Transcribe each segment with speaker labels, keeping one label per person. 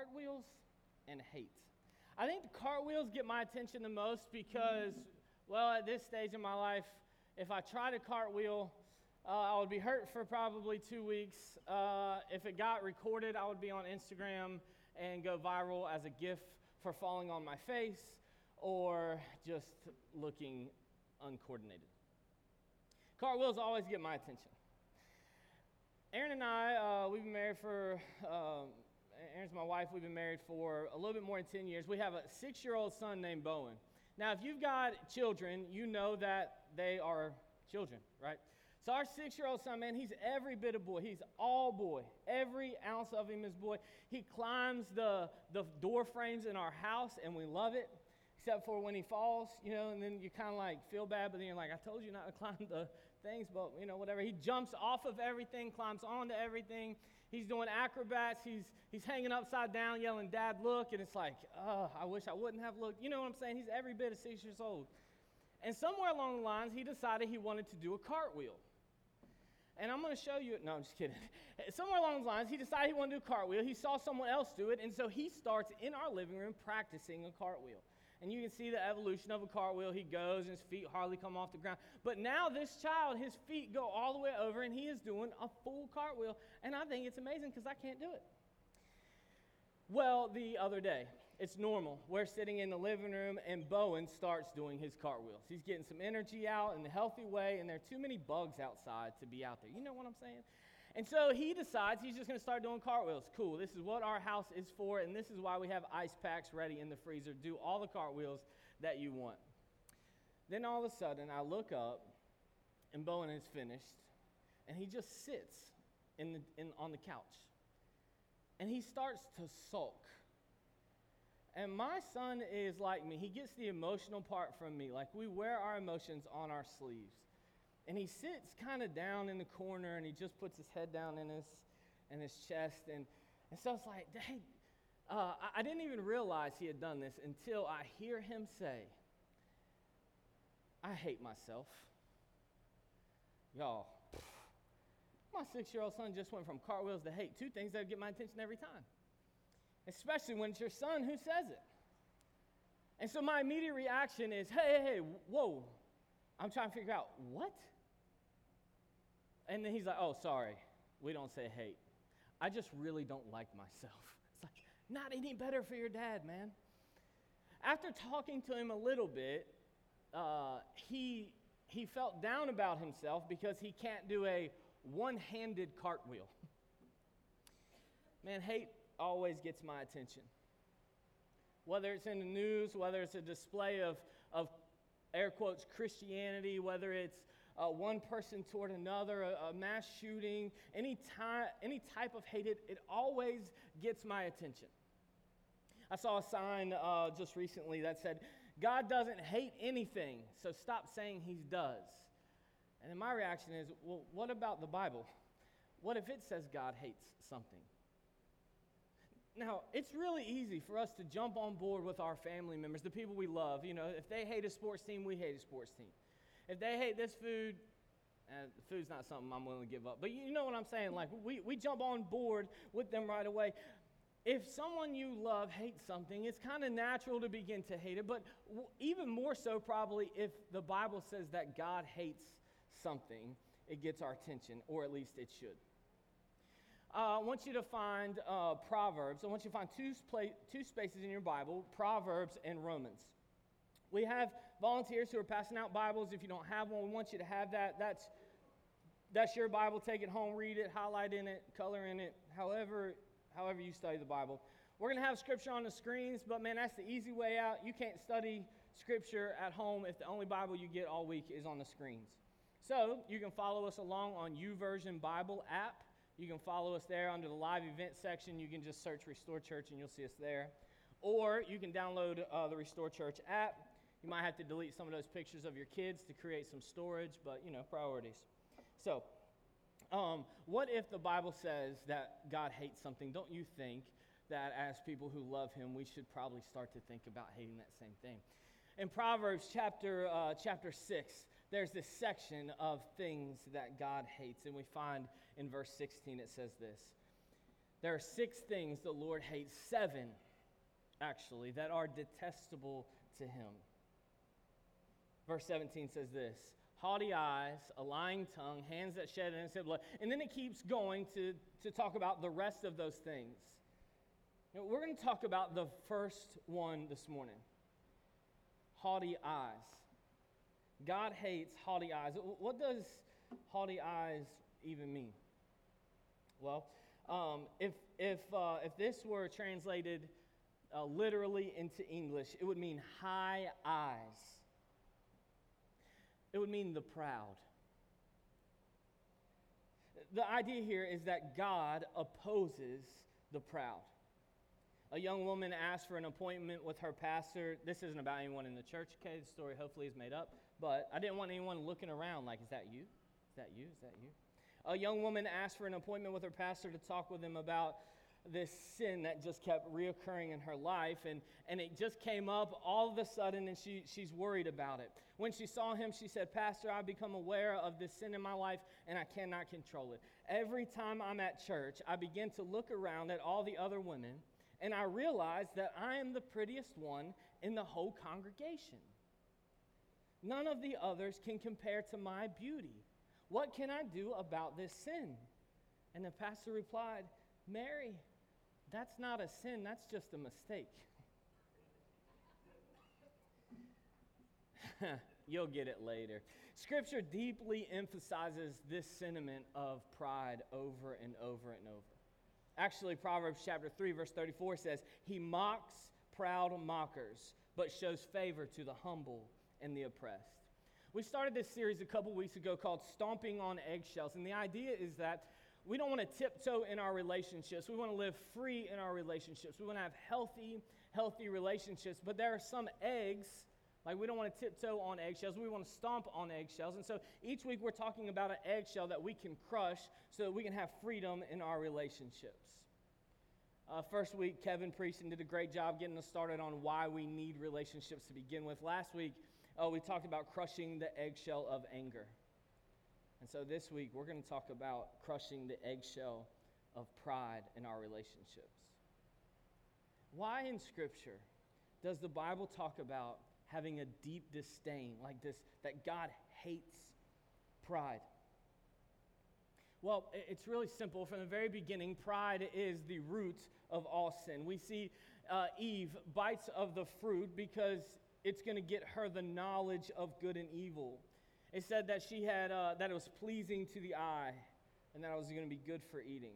Speaker 1: cartwheels and hate. I think the cartwheels get my attention the most because, well, at this stage in my life, if I try to cartwheel, uh, I would be hurt for probably two weeks. Uh, if it got recorded, I would be on Instagram and go viral as a gif for falling on my face or just looking uncoordinated. Cartwheels always get my attention. Aaron and I, uh, we've been married for, um, Aaron's my wife, we've been married for a little bit more than 10 years. We have a six year old son named Bowen. Now, if you've got children, you know that they are children, right? So, our six year old son, man, he's every bit of boy. He's all boy. Every ounce of him is boy. He climbs the, the door frames in our house, and we love it except for when he falls, you know, and then you kind of like feel bad, but then you're like, I told you not to climb the things, but you know, whatever. He jumps off of everything, climbs onto everything. He's doing acrobats. He's he's hanging upside down, yelling, "Dad, look!" And it's like, oh, I wish I wouldn't have looked. You know what I'm saying? He's every bit of six years old. And somewhere along the lines, he decided he wanted to do a cartwheel. And I'm going to show you. No, I'm just kidding. Somewhere along the lines, he decided he wanted to do a cartwheel. He saw someone else do it, and so he starts in our living room practicing a cartwheel and you can see the evolution of a cartwheel. He goes, and his feet hardly come off the ground. But now, this child, his feet go all the way over, and he is doing a full cartwheel. And I think it's amazing because I can't do it. Well, the other day, it's normal. We're sitting in the living room, and Bowen starts doing his cartwheels. He's getting some energy out in the healthy way, and there are too many bugs outside to be out there. You know what I'm saying? And so he decides he's just going to start doing cartwheels. Cool, this is what our house is for, and this is why we have ice packs ready in the freezer. Do all the cartwheels that you want. Then all of a sudden, I look up, and Bowen is finished, and he just sits in the, in, on the couch. And he starts to sulk. And my son is like me. He gets the emotional part from me. Like we wear our emotions on our sleeves and he sits kind of down in the corner and he just puts his head down in his in his chest and and so it's like hey uh, I, didn't even realize he had done this until i hear him say i hate myself. Y'all my six-year-old son just went from cartwheels to hate two things that get my attention every time especially when it's your son who says it. And so my immediate reaction is hey hey, hey whoa i'm trying to figure out what and then he's like, oh, sorry, we don't say hate. I just really don't like myself. It's like, not any better for your dad, man. After talking to him a little bit, uh, he, he felt down about himself because he can't do a one handed cartwheel. Man, hate always gets my attention. Whether it's in the news, whether it's a display of, of air quotes Christianity, whether it's uh, one person toward another, a, a mass shooting, any, ty- any type of hate, it, it always gets my attention. I saw a sign uh, just recently that said, God doesn't hate anything, so stop saying he does. And then my reaction is, well, what about the Bible? What if it says God hates something? Now, it's really easy for us to jump on board with our family members, the people we love. You know, if they hate a sports team, we hate a sports team. If they hate this food, uh, food's not something I'm willing to give up. But you know what I'm saying? Like, we, we jump on board with them right away. If someone you love hates something, it's kind of natural to begin to hate it. But w- even more so, probably, if the Bible says that God hates something, it gets our attention, or at least it should. Uh, I want you to find uh, Proverbs. I want you to find two, two spaces in your Bible Proverbs and Romans. We have volunteers who are passing out Bibles. If you don't have one, we want you to have that. That's, that's your Bible. Take it home, read it, highlight in it, color in it, however, however you study the Bible. We're going to have scripture on the screens, but man, that's the easy way out. You can't study scripture at home if the only Bible you get all week is on the screens. So you can follow us along on YouVersion Bible app. You can follow us there under the live event section. You can just search Restore Church and you'll see us there. Or you can download uh, the Restore Church app. You might have to delete some of those pictures of your kids to create some storage, but you know, priorities. So, um, what if the Bible says that God hates something? Don't you think that as people who love Him, we should probably start to think about hating that same thing? In Proverbs chapter, uh, chapter 6, there's this section of things that God hates, and we find in verse 16 it says this There are six things the Lord hates, seven actually, that are detestable to him. Verse 17 says this haughty eyes, a lying tongue, hands that shed innocent blood. And then it keeps going to, to talk about the rest of those things. Now, we're going to talk about the first one this morning haughty eyes. God hates haughty eyes. What does haughty eyes even mean? Well, um, if, if, uh, if this were translated uh, literally into English, it would mean high eyes. It would mean the proud. The idea here is that God opposes the proud. A young woman asked for an appointment with her pastor. This isn't about anyone in the church, okay? The story hopefully is made up. But I didn't want anyone looking around like, is that you? Is that you? Is that you? A young woman asked for an appointment with her pastor to talk with him about this sin that just kept reoccurring in her life. And, and it just came up all of a sudden, and she, she's worried about it. When she saw him, she said, Pastor, I've become aware of this sin in my life, and I cannot control it. Every time I'm at church, I begin to look around at all the other women, and I realize that I am the prettiest one in the whole congregation. None of the others can compare to my beauty. What can I do about this sin? And the pastor replied, Mary, that's not a sin, that's just a mistake. You'll get it later. Scripture deeply emphasizes this sentiment of pride over and over and over. Actually, Proverbs chapter 3, verse 34 says, He mocks proud mockers, but shows favor to the humble and the oppressed. We started this series a couple weeks ago called Stomping on Eggshells, and the idea is that we don't want to tiptoe in our relationships. We want to live free in our relationships. We want to have healthy, healthy relationships. But there are some eggs, like we don't want to tiptoe on eggshells. We want to stomp on eggshells. And so each week we're talking about an eggshell that we can crush so that we can have freedom in our relationships. Uh, first week, Kevin preached and did a great job getting us started on why we need relationships to begin with. Last week, uh, we talked about crushing the eggshell of anger. And so this week, we're going to talk about crushing the eggshell of pride in our relationships. Why in Scripture does the Bible talk about having a deep disdain like this, that God hates pride? Well, it's really simple. From the very beginning, pride is the root of all sin. We see uh, Eve bites of the fruit because it's going to get her the knowledge of good and evil. It said that she had uh, that it was pleasing to the eye, and that it was going to be good for eating.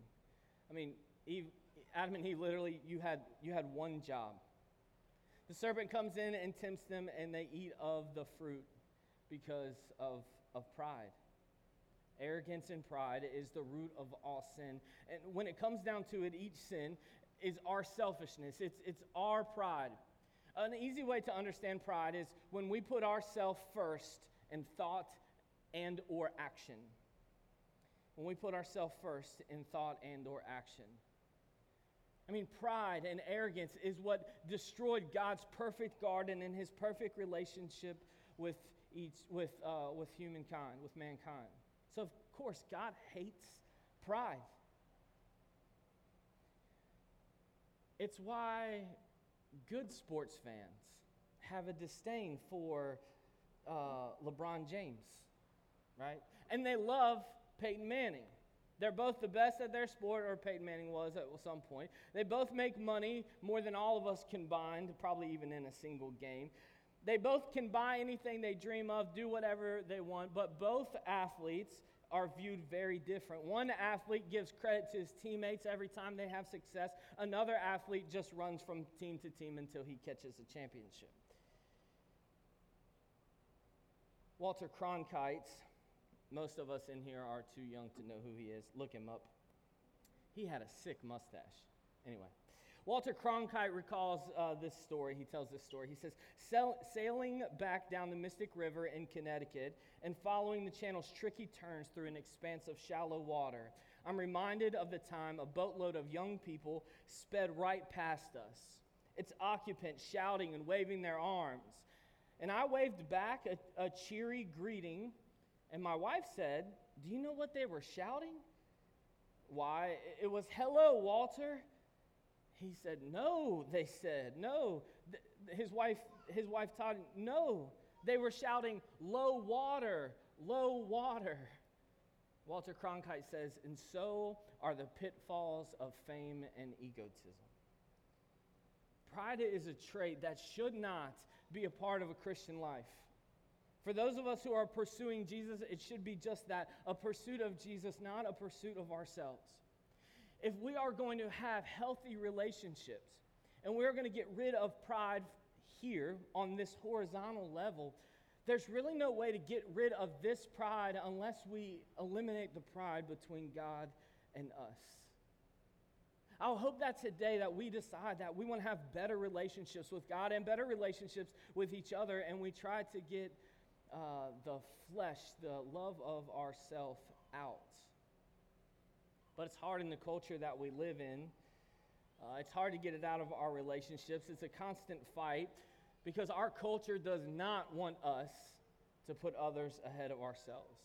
Speaker 1: I mean, Eve, Adam and Eve literally you had you had one job. The serpent comes in and tempts them, and they eat of the fruit because of, of pride. Arrogance and pride is the root of all sin. And when it comes down to it, each sin is our selfishness. It's, it's our pride. An easy way to understand pride is when we put ourselves first in thought and or action. When we put ourselves first in thought and or action. I mean, pride and arrogance is what destroyed God's perfect garden and his perfect relationship with, each, with, uh, with humankind, with mankind. So, of course, God hates pride. It's why good sports fans have a disdain for uh, LeBron James, right? And they love Peyton Manning. They're both the best at their sport, or Peyton Manning was at some point. They both make money more than all of us combined, probably even in a single game. They both can buy anything they dream of, do whatever they want, but both athletes are viewed very different. One athlete gives credit to his teammates every time they have success, another athlete just runs from team to team until he catches a championship. Walter Cronkite, most of us in here are too young to know who he is. Look him up. He had a sick mustache. Anyway, Walter Cronkite recalls uh, this story. He tells this story. He says, Sailing back down the Mystic River in Connecticut and following the channel's tricky turns through an expanse of shallow water, I'm reminded of the time a boatload of young people sped right past us, its occupants shouting and waving their arms. And I waved back a, a cheery greeting, and my wife said, Do you know what they were shouting? Why? It was, hello, Walter. He said, no, they said, no. His wife, his wife taught him, no. They were shouting, low water, low water. Walter Cronkite says, and so are the pitfalls of fame and egotism. Pride is a trait that should not be a part of a Christian life. For those of us who are pursuing Jesus, it should be just that a pursuit of Jesus, not a pursuit of ourselves. If we are going to have healthy relationships and we're going to get rid of pride here on this horizontal level, there's really no way to get rid of this pride unless we eliminate the pride between God and us. I hope that today that we decide that we want to have better relationships with God and better relationships with each other, and we try to get uh, the flesh, the love of ourself out. But it's hard in the culture that we live in. Uh, it's hard to get it out of our relationships. It's a constant fight because our culture does not want us to put others ahead of ourselves.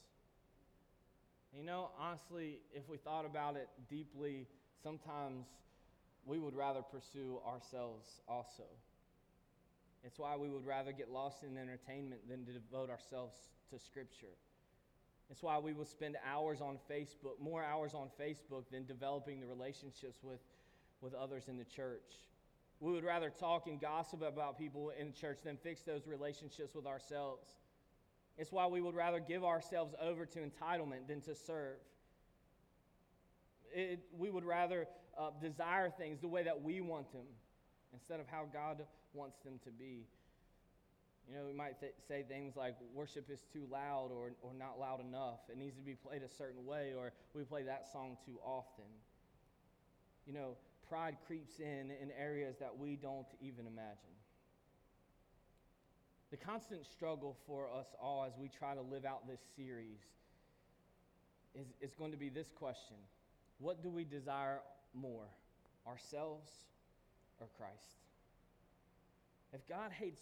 Speaker 1: You know, honestly, if we thought about it deeply, sometimes we would rather pursue ourselves also. It's why we would rather get lost in entertainment than to devote ourselves to Scripture. It's why we will spend hours on Facebook, more hours on Facebook than developing the relationships with, with others in the church. We would rather talk and gossip about people in church than fix those relationships with ourselves. It's why we would rather give ourselves over to entitlement than to serve. It, we would rather uh, desire things the way that we want them instead of how God wants them to be. You know, we might th- say things like worship is too loud or, or not loud enough. It needs to be played a certain way, or we play that song too often. You know, pride creeps in in areas that we don't even imagine. The constant struggle for us all as we try to live out this series is, is going to be this question What do we desire more, ourselves or Christ? If God hates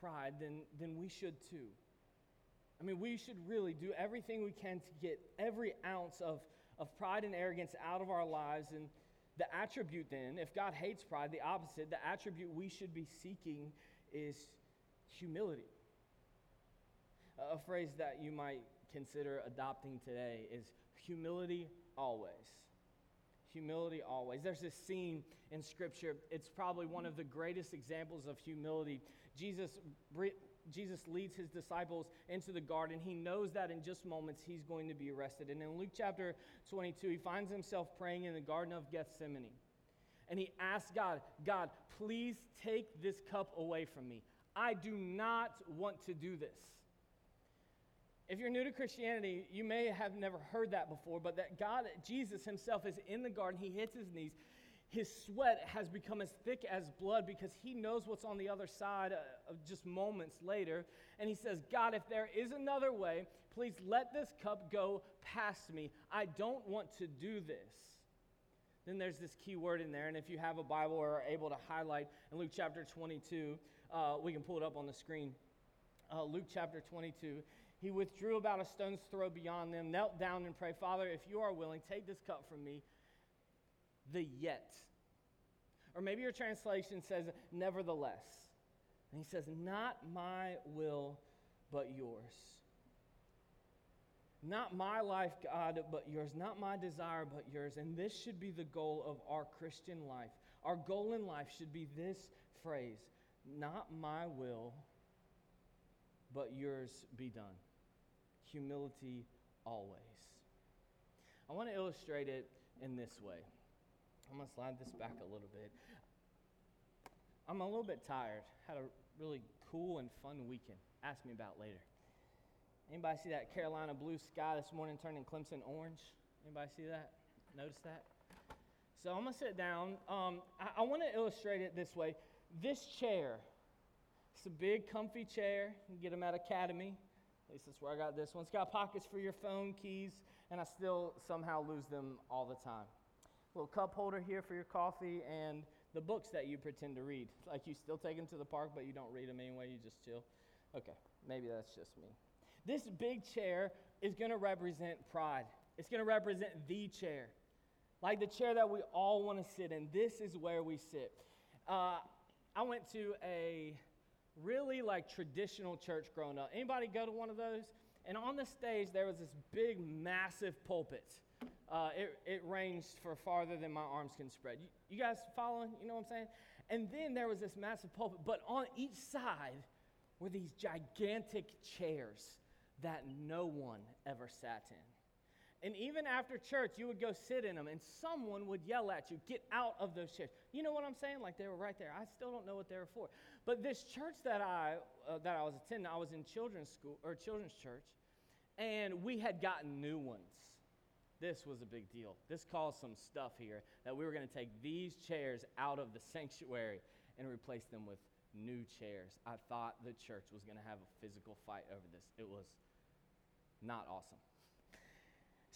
Speaker 1: pride, then, then we should too. I mean, we should really do everything we can to get every ounce of, of pride and arrogance out of our lives. And the attribute, then, if God hates pride, the opposite, the attribute we should be seeking is humility. A phrase that you might consider adopting today is humility always. Humility always. There's this scene in Scripture, it's probably one of the greatest examples of humility. Jesus, Jesus leads his disciples into the garden. He knows that in just moments he's going to be arrested. And in Luke chapter 22, he finds himself praying in the Garden of Gethsemane. And he asks God, God, please take this cup away from me. I do not want to do this. If you're new to Christianity, you may have never heard that before, but that God, Jesus himself, is in the garden. He hits his knees. His sweat has become as thick as blood because he knows what's on the other side uh, of just moments later. And he says, God, if there is another way, please let this cup go past me. I don't want to do this. Then there's this key word in there. And if you have a Bible or are able to highlight in Luke chapter 22, uh, we can pull it up on the screen. Uh, Luke chapter 22. He withdrew about a stone's throw beyond them, knelt down and prayed, Father, if you are willing, take this cup from me. The yet. Or maybe your translation says, nevertheless. And he says, Not my will, but yours. Not my life, God, but yours. Not my desire, but yours. And this should be the goal of our Christian life. Our goal in life should be this phrase Not my will, but yours be done humility always. I want to illustrate it in this way. I'm going to slide this back a little bit. I'm a little bit tired. Had a really cool and fun weekend. Ask me about later. Anybody see that Carolina blue sky this morning turning Clemson orange? Anybody see that? Notice that? So I'm gonna sit down. Um, I, I want to illustrate it this way. This chair, it's a big, comfy chair. You get them at Academy. At least that's where I got this one. It's got pockets for your phone, keys, and I still somehow lose them all the time. Little cup holder here for your coffee and the books that you pretend to read. Like you still take them to the park, but you don't read them anyway, you just chill. Okay, maybe that's just me. This big chair is going to represent pride. It's going to represent the chair. like the chair that we all want to sit in. This is where we sit. Uh, I went to a really like traditional church growing up. Anybody go to one of those? And on the stage, there was this big, massive pulpit. Uh, it, it ranged for farther than my arms can spread. You, you guys following? You know what I'm saying? And then there was this massive pulpit, but on each side were these gigantic chairs that no one ever sat in. And even after church, you would go sit in them, and someone would yell at you, Get out of those chairs. You know what I'm saying? Like they were right there. I still don't know what they were for. But this church that I, uh, that I was attending, I was in children's school or children's church, and we had gotten new ones. This was a big deal. This caused some stuff here that we were going to take these chairs out of the sanctuary and replace them with new chairs. I thought the church was going to have a physical fight over this. It was not awesome.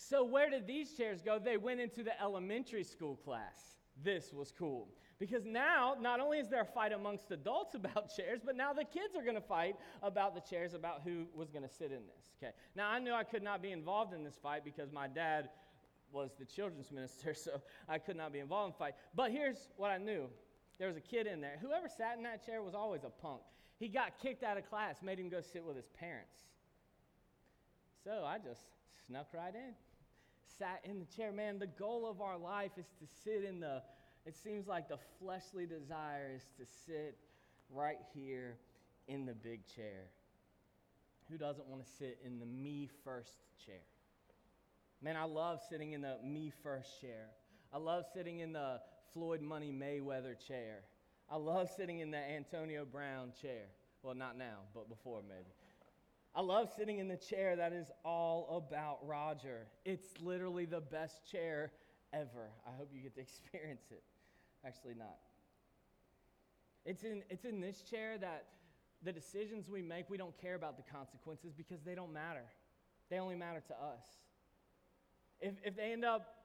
Speaker 1: So, where did these chairs go? They went into the elementary school class. This was cool. Because now, not only is there a fight amongst adults about chairs, but now the kids are going to fight about the chairs, about who was going to sit in this. Okay. Now, I knew I could not be involved in this fight because my dad was the children's minister, so I could not be involved in the fight. But here's what I knew there was a kid in there. Whoever sat in that chair was always a punk. He got kicked out of class, made him go sit with his parents. So I just snuck right in, sat in the chair. Man, the goal of our life is to sit in the, it seems like the fleshly desire is to sit right here in the big chair. Who doesn't want to sit in the me first chair? Man, I love sitting in the me first chair. I love sitting in the Floyd Money Mayweather chair. I love sitting in the Antonio Brown chair. Well, not now, but before maybe. I love sitting in the chair that is all about Roger. It's literally the best chair ever. I hope you get to experience it. Actually, not. It's in, it's in this chair that the decisions we make, we don't care about the consequences because they don't matter. They only matter to us. If, if they end up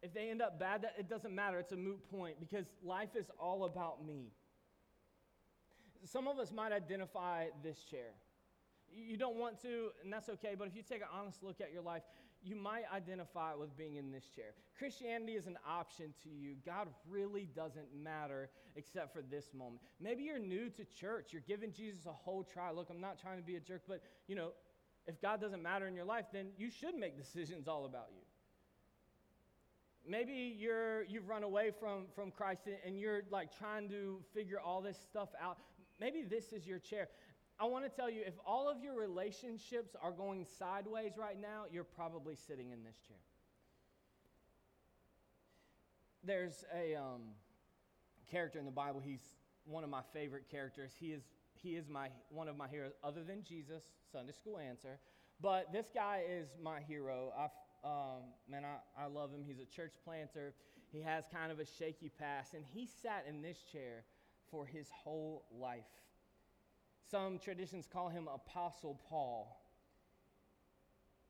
Speaker 1: if they end up bad, that, it doesn't matter. It's a moot point because life is all about me. Some of us might identify this chair. You don't want to, and that's okay, but if you take an honest look at your life, you might identify with being in this chair. Christianity is an option to you. God really doesn't matter except for this moment. Maybe you're new to church, you're giving Jesus a whole try. Look, I'm not trying to be a jerk, but you know, if God doesn't matter in your life, then you should make decisions all about you. Maybe you're you've run away from from Christ and you're like trying to figure all this stuff out. Maybe this is your chair. I want to tell you if all of your relationships are going sideways right now, you're probably sitting in this chair. There's a um, character in the Bible. He's one of my favorite characters. He is he is my one of my heroes, other than Jesus. Sunday school answer. But this guy is my hero. I, um, man, I, I love him. He's a church planter. He has kind of a shaky past, and he sat in this chair for his whole life. Some traditions call him Apostle Paul.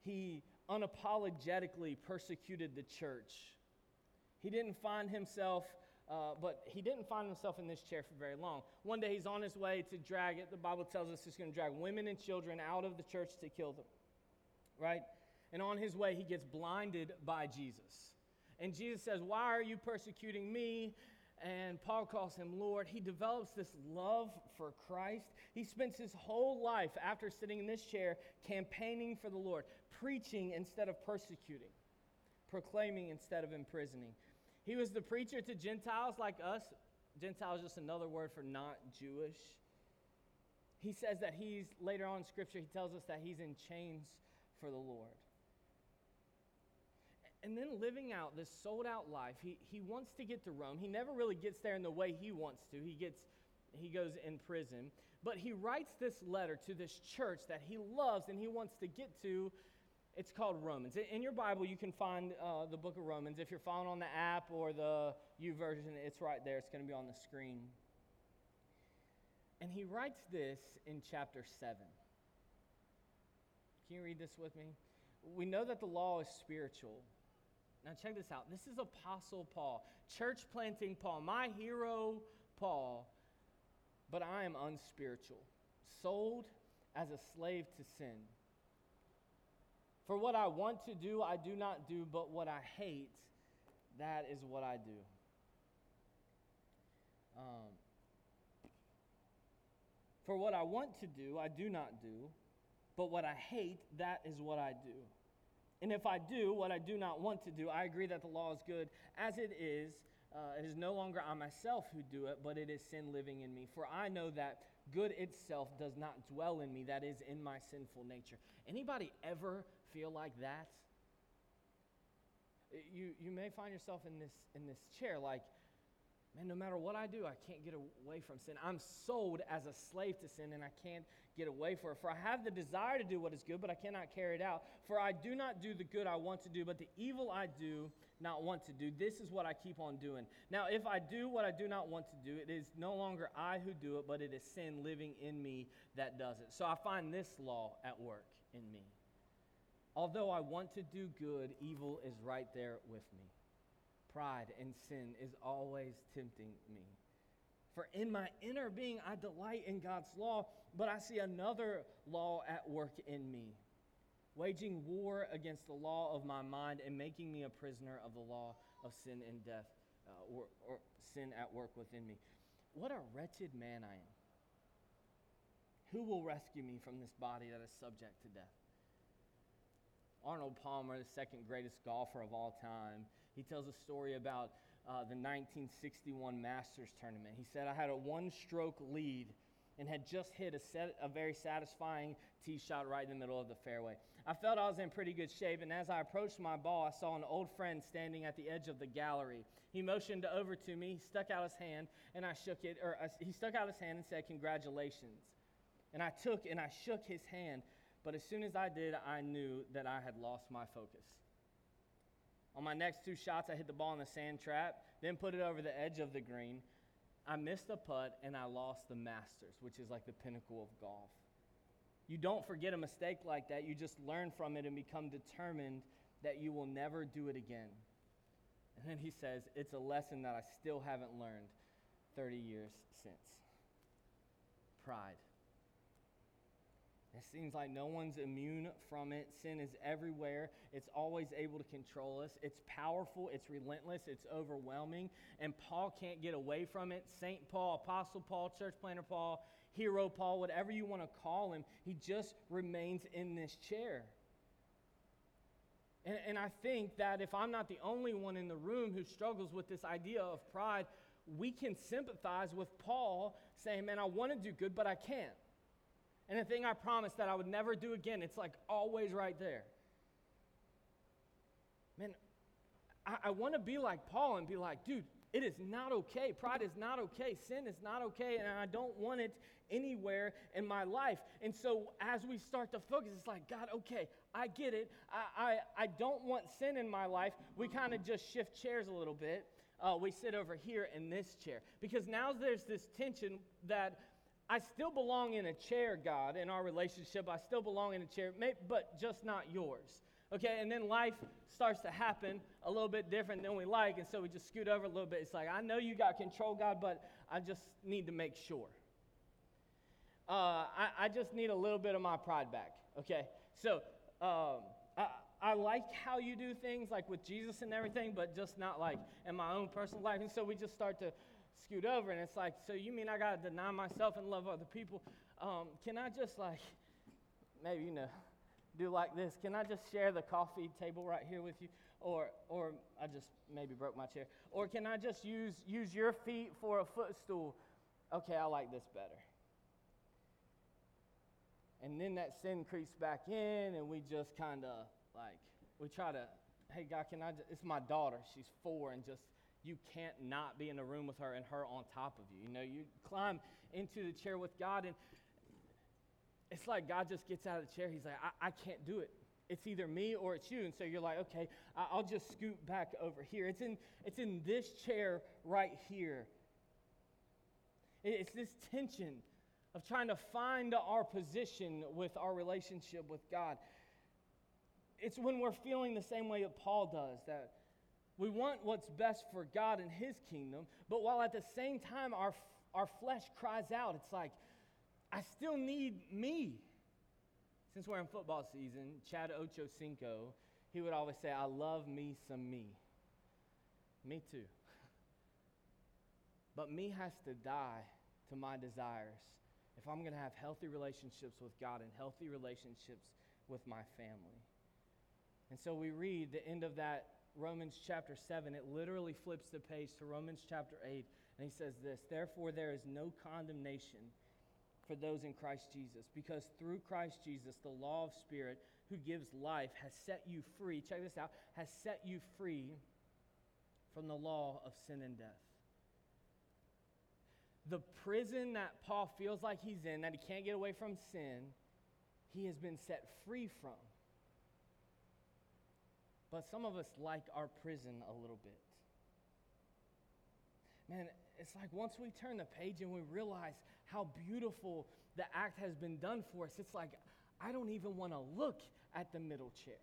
Speaker 1: He unapologetically persecuted the church. He didn't find himself, uh, but he didn't find himself in this chair for very long. One day he's on his way to drag it. The Bible tells us he's going to drag women and children out of the church to kill them, right? And on his way, he gets blinded by Jesus. And Jesus says, Why are you persecuting me? And Paul calls him Lord. He develops this love for Christ. He spends his whole life after sitting in this chair campaigning for the Lord, preaching instead of persecuting, proclaiming instead of imprisoning. He was the preacher to Gentiles like us. Gentiles is just another word for not Jewish. He says that he's, later on in Scripture, he tells us that he's in chains for the Lord and then living out this sold out life. He, he wants to get to Rome. He never really gets there in the way he wants to. He gets he goes in prison. But he writes this letter to this church that he loves and he wants to get to. It's called Romans. In your Bible, you can find uh, the book of Romans. If you're following on the app or the YouVersion, it's right there. It's going to be on the screen. And he writes this in chapter 7. Can you read this with me? We know that the law is spiritual, now, check this out. This is Apostle Paul, church planting Paul, my hero Paul, but I am unspiritual, sold as a slave to sin. For what I want to do, I do not do, but what I hate, that is what I do. Um, for what I want to do, I do not do, but what I hate, that is what I do. And if I do what I do not want to do, I agree that the law is good as it is. Uh, it is no longer I myself who do it, but it is sin living in me. For I know that good itself does not dwell in me, that is, in my sinful nature. Anybody ever feel like that? You, you may find yourself in this, in this chair like, man, no matter what I do, I can't get away from sin. I'm sold as a slave to sin and I can't get away from it. For I have the desire to do what is good, but I cannot carry it out. For I do not do the good I want to do, but the evil I do not want to do. This is what I keep on doing. Now, if I do what I do not want to do, it is no longer I who do it, but it is sin living in me that does it. So I find this law at work in me. Although I want to do good, evil is right there with me. Pride and sin is always tempting me. For in my inner being, I delight in God's law, but I see another law at work in me, waging war against the law of my mind and making me a prisoner of the law of sin and death, uh, or, or sin at work within me. What a wretched man I am. Who will rescue me from this body that is subject to death? Arnold Palmer, the second greatest golfer of all time, he tells a story about uh, the 1961 Masters tournament. He said, I had a one stroke lead and had just hit a, set, a very satisfying tee shot right in the middle of the fairway. I felt I was in pretty good shape, and as I approached my ball, I saw an old friend standing at the edge of the gallery. He motioned over to me, he stuck out his hand, and I shook it, or uh, he stuck out his hand and said, Congratulations. And I took and I shook his hand, but as soon as I did, I knew that I had lost my focus. On my next two shots, I hit the ball in the sand trap, then put it over the edge of the green. I missed the putt and I lost the Masters, which is like the pinnacle of golf. You don't forget a mistake like that. You just learn from it and become determined that you will never do it again. And then he says, It's a lesson that I still haven't learned 30 years since. Pride. It seems like no one's immune from it. Sin is everywhere. It's always able to control us. It's powerful, it's relentless, it's overwhelming, and Paul can't get away from it. St. Paul, Apostle Paul, Church Planter Paul, Hero Paul, whatever you want to call him, he just remains in this chair. And, and I think that if I'm not the only one in the room who struggles with this idea of pride, we can sympathize with Paul saying, Man, I want to do good, but I can't. And the thing I promised that I would never do again, it's like always right there. Man, I, I want to be like Paul and be like, dude, it is not okay. Pride is not okay. Sin is not okay. And I don't want it anywhere in my life. And so as we start to focus, it's like, God, okay, I get it. I, I, I don't want sin in my life. We kind of just shift chairs a little bit. Uh, we sit over here in this chair. Because now there's this tension that I still belong in a chair, God, in our relationship. I still belong in a chair, but just not yours. Okay, and then life starts to happen a little bit different than we like, and so we just scoot over a little bit. It's like, I know you got control, God, but I just need to make sure. Uh, I, I, just need a little bit of my pride back. Okay, so um, I, I like how you do things, like with Jesus and everything, but just not like in my own personal life. And so we just start to scoot over, and it's like, so you mean I got to deny myself and love other people? Um, can I just like, maybe, you know, do like this? Can I just share the coffee table right here with you? Or, or I just maybe broke my chair. Or can I just use, use your feet for a footstool? Okay, I like this better. And then that sin creeps back in, and we just kind of like, we try to, hey, God, can I just, it's my daughter. She's four, and just, you can't not be in a room with her and her on top of you. You know, you climb into the chair with God, and it's like God just gets out of the chair. He's like, I, I can't do it. It's either me or it's you. And so you're like, okay, I'll just scoot back over here. It's in, it's in this chair right here. It's this tension of trying to find our position with our relationship with God. It's when we're feeling the same way that Paul does, that we want what's best for God and His kingdom, but while at the same time our, our flesh cries out, it's like, I still need me. Since we're in football season, Chad Ochocinco, he would always say, I love me some me. Me too. But me has to die to my desires if I'm going to have healthy relationships with God and healthy relationships with my family. And so we read the end of that Romans chapter 7. It literally flips the page to Romans chapter 8. And he says this Therefore, there is no condemnation for those in Christ Jesus, because through Christ Jesus, the law of Spirit who gives life has set you free. Check this out has set you free from the law of sin and death. The prison that Paul feels like he's in, that he can't get away from sin, he has been set free from. But some of us like our prison a little bit. Man, it's like once we turn the page and we realize how beautiful the act has been done for us, it's like, I don't even want to look at the middle chair.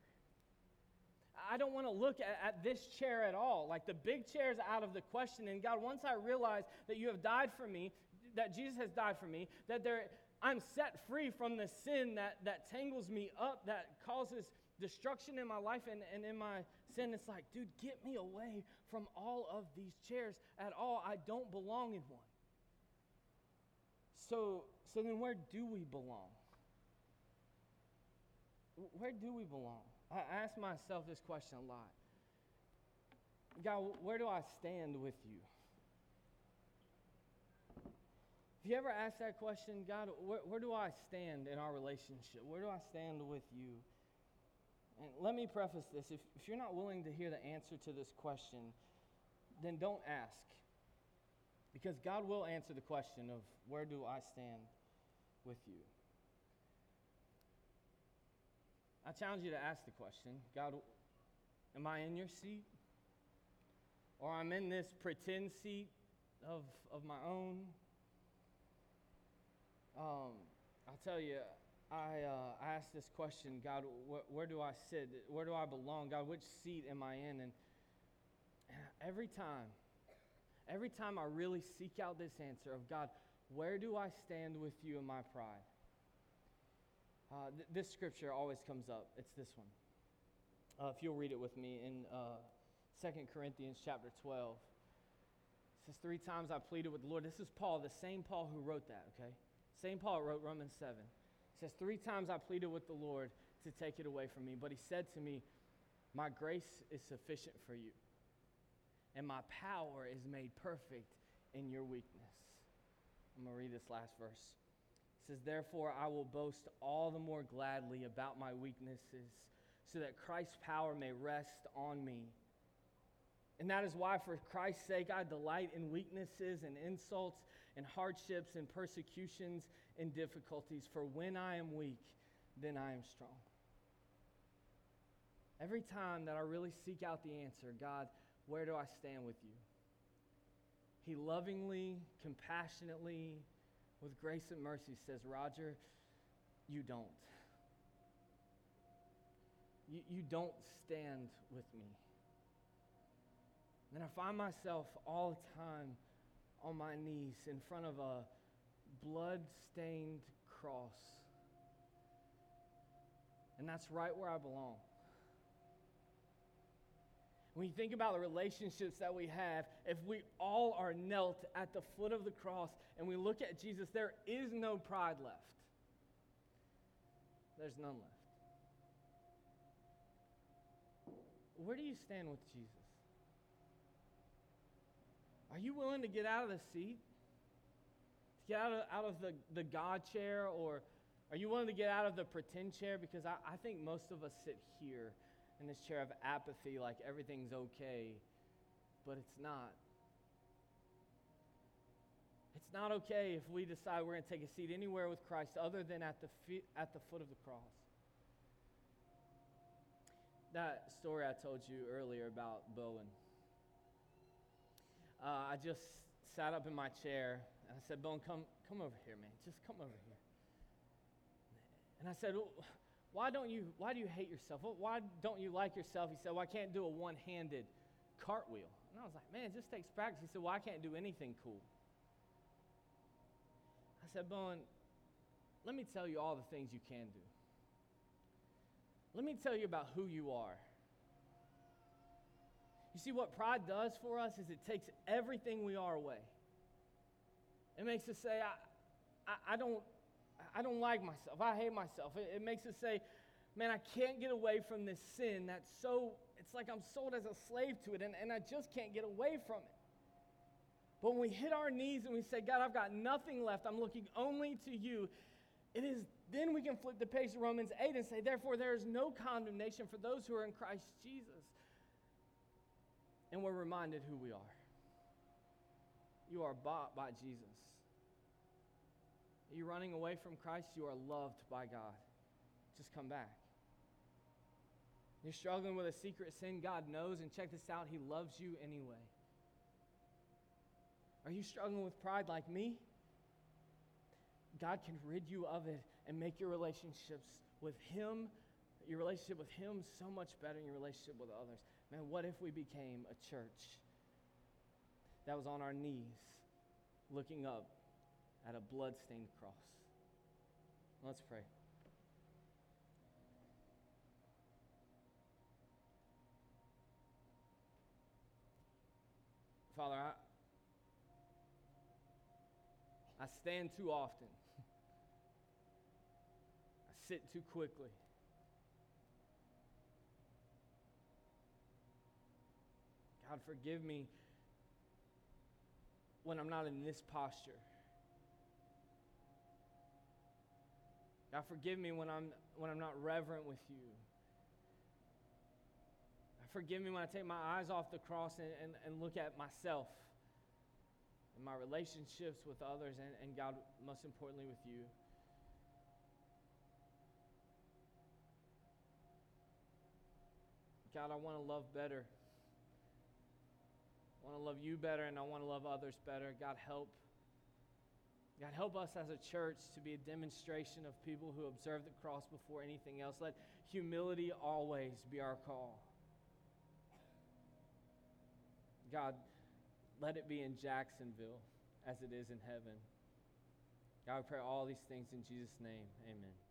Speaker 1: I don't want to look at, at, this chair at all. Like the big chair is out of the question. And God, once I realize that you have died for me, that Jesus has died for me, that there, I'm set free from the sin that, that tangles me up, that causes destruction in my life and, and in my sin. It's like, dude, get me away from all of these chairs at all. I don't belong in one. So, so then where do we belong? Where do we belong? I ask myself this question a lot. God, where do I stand with you? Have you ever asked that question, God, where, where do I stand in our relationship? Where do I stand with you? And let me preface this if, if you're not willing to hear the answer to this question, then don't ask. Because God will answer the question of where do I stand with you? I challenge you to ask the question God, am I in your seat? Or I'm in this pretend seat of, of my own? Um, I'll tell you, I, uh, asked this question God, wh- where do I sit? Where do I belong? God, which seat am I in? And every time, every time I really seek out this answer of God, where do I stand with you in my pride? Uh, th- this scripture always comes up. It's this one. Uh, if you'll read it with me in uh, 2 Corinthians chapter 12. It says, Three times I pleaded with the Lord. This is Paul, the same Paul who wrote that, okay? Same Paul wrote Romans 7. It says, Three times I pleaded with the Lord to take it away from me. But he said to me, My grace is sufficient for you, and my power is made perfect in your weakness. I'm going to read this last verse It says, Therefore, I will boast all the more gladly about my weaknesses, so that Christ's power may rest on me. And that is why, for Christ's sake, I delight in weaknesses and insults and hardships and persecutions and difficulties. For when I am weak, then I am strong. Every time that I really seek out the answer, God, where do I stand with you? He lovingly, compassionately, with grace and mercy says, Roger, you don't. You, you don't stand with me. And I find myself all the time on my knees in front of a blood stained cross. And that's right where I belong. When you think about the relationships that we have, if we all are knelt at the foot of the cross and we look at Jesus, there is no pride left. There's none left. Where do you stand with Jesus? Are you willing to get out of the seat? Get out of, out of the, the God chair? Or are you willing to get out of the pretend chair? Because I, I think most of us sit here in this chair of apathy, like everything's okay, but it's not. It's not okay if we decide we're going to take a seat anywhere with Christ other than at the, at the foot of the cross. That story I told you earlier about Bowen. Uh, I just sat up in my chair and I said, Bowen, come, come over here, man. Just come over here. And I said, why don't you, why do you hate yourself? Why don't you like yourself? He said, well, I can't do a one-handed cartwheel. And I was like, man, it just takes practice. He said, well, I can't do anything cool. I said, Bowen, let me tell you all the things you can do. Let me tell you about who you are. You see, what pride does for us is it takes everything we are away. It makes us say, I, I, I don't, I don't like myself. I hate myself. It, it makes us say, man, I can't get away from this sin that's so, it's like I'm sold as a slave to it, and, and I just can't get away from it. But when we hit our knees and we say, God, I've got nothing left, I'm looking only to you, it is then we can flip the page to Romans 8 and say, therefore, there is no condemnation for those who are in Christ Jesus. And we're reminded who we are. You are bought by Jesus. Are you running away from Christ? You are loved by God. Just come back. You're struggling with a secret sin, God knows, and check this out, He loves you anyway. Are you struggling with pride like me? God can rid you of it and make your relationships with Him, your relationship with Him, so much better in your relationship with others. Man, what if we became a church that was on our knees looking up at a bloodstained cross? Let's pray. Father, I, I stand too often. I sit too quickly. God, forgive me when I'm not in this posture. God, forgive me when I'm, when I'm not reverent with you. Forgive me when I take my eyes off the cross and, and, and look at myself and my relationships with others, and, and God, most importantly, with you. God, I want to love better. I want to love you better, and I want to love others better. God, help. God, help us as a church to be a demonstration of people who observe the cross before anything else. Let humility always be our call. God, let it be in Jacksonville as it is in heaven. God, we pray all these things in Jesus' name. Amen.